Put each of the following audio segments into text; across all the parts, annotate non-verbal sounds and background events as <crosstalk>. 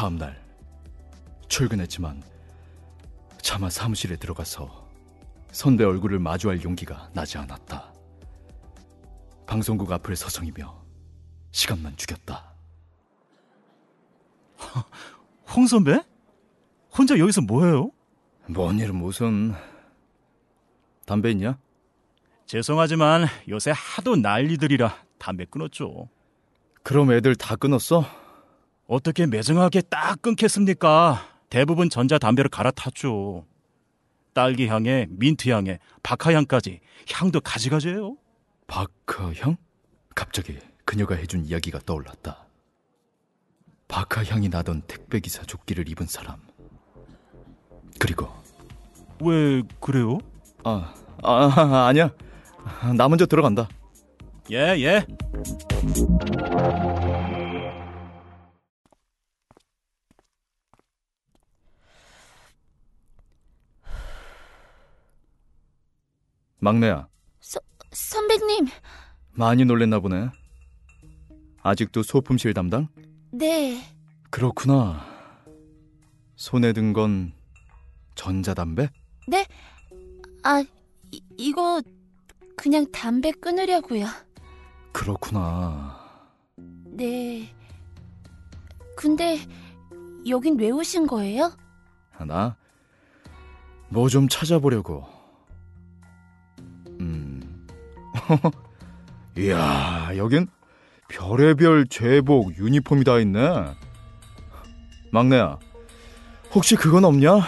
다음 날 출근했지만 차마 사무실에 들어가서 선배 얼굴을 마주할 용기가 나지 않았다. 방송국 앞을 서성이며 시간만 죽였다. <laughs> 홍 선배? 혼자 여기서 뭐해요? 뭔 일은 무슨 담배 있냐? 죄송하지만 요새 하도 난리들이라 담배 끊었죠. 그럼 애들 다 끊었어? 어떻게 매정하게 딱 끊겠습니까? 대부분 전자담배로 갈아탔죠. 딸기 향에 민트 향에 박하 향까지 향도 가지가지예요. 박하 향? 갑자기 그녀가 해준 이야기가 떠올랐다. 박하 향이 나던 택배 기사 조끼를 입은 사람. 그리고 왜 그래요? 아, 아 아니야. 나 먼저 들어간다. 예, 예. 막내야, 서, 선배님, 많이 놀랬나 보네. 아직도 소품실 담당? 네. 그렇구나. 손에 든 건 전자담배? 네? 아, 이, 이거 그냥 담배 끊으려고요. 그렇구나. 네. 근데 여긴 왜 오신 거예요? 나? 뭐 좀 찾아보려고. <laughs> 이야, 여긴 별의별 제복, 유니폼이 다 있네. 막내야, 혹시 그건 없냐?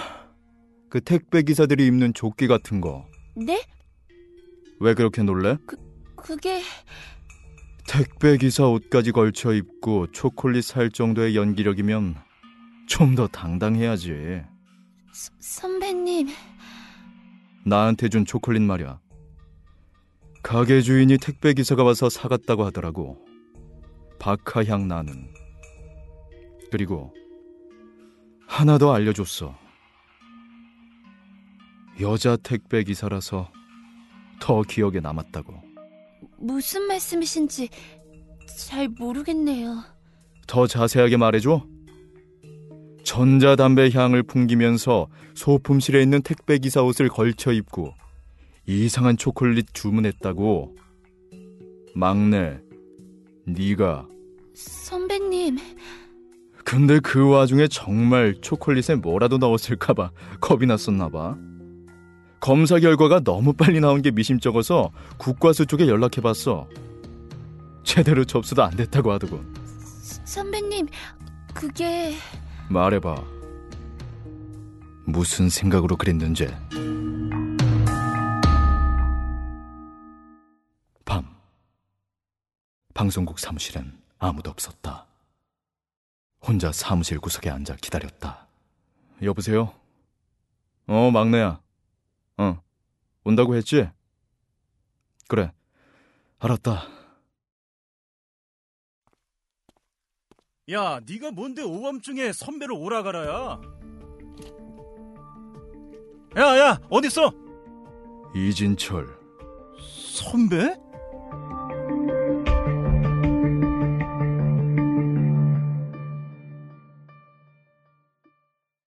그 택배 기사들이 입는 조끼 같은 거. 네? 왜 그렇게 놀래? 그게 택배 기사 옷까지 걸쳐 입고 초콜릿 살 정도의 연기력이면 좀 더 당당해야지. 서, 선배님. 나한테 준 초콜릿 말이야. 가게 주인이 택배 기사가 와서 사갔다고 하더라고. 박하향 나는. 그리고 하나 더 알려줬어. 여자 택배 기사라서 더 기억에 남았다고. 무슨 말씀이신지 잘 모르겠네요. 더 자세하게 말해줘. 전자담배 향을 풍기면서 소품실에 있는 택배 기사 옷을 걸쳐 입고 이상한 초콜릿 주문했다고. 막내, 네가. 선배님, 근데 그 와중에 정말 초콜릿에 뭐라도 넣었을까봐 겁이 났었나봐. 검사 결과가 너무 빨리 나온 게 미심쩍어서 국과수 쪽에 연락해봤어. 제대로 접수도 안 됐다고 하더군. 선배님, 그게 말해봐. 무슨 생각으로 그랬는지. 방송국 사무실엔 아무도 없었다. 혼자 사무실 구석에 앉아 기다렸다. 여보세요? 어, 막내야. 어, 온다고 했지? 그래. 알았다. 야, 네가 뭔데 오밤중에 선배를 오라가라야? 야, 야, 어딨어? 이진철. 선배?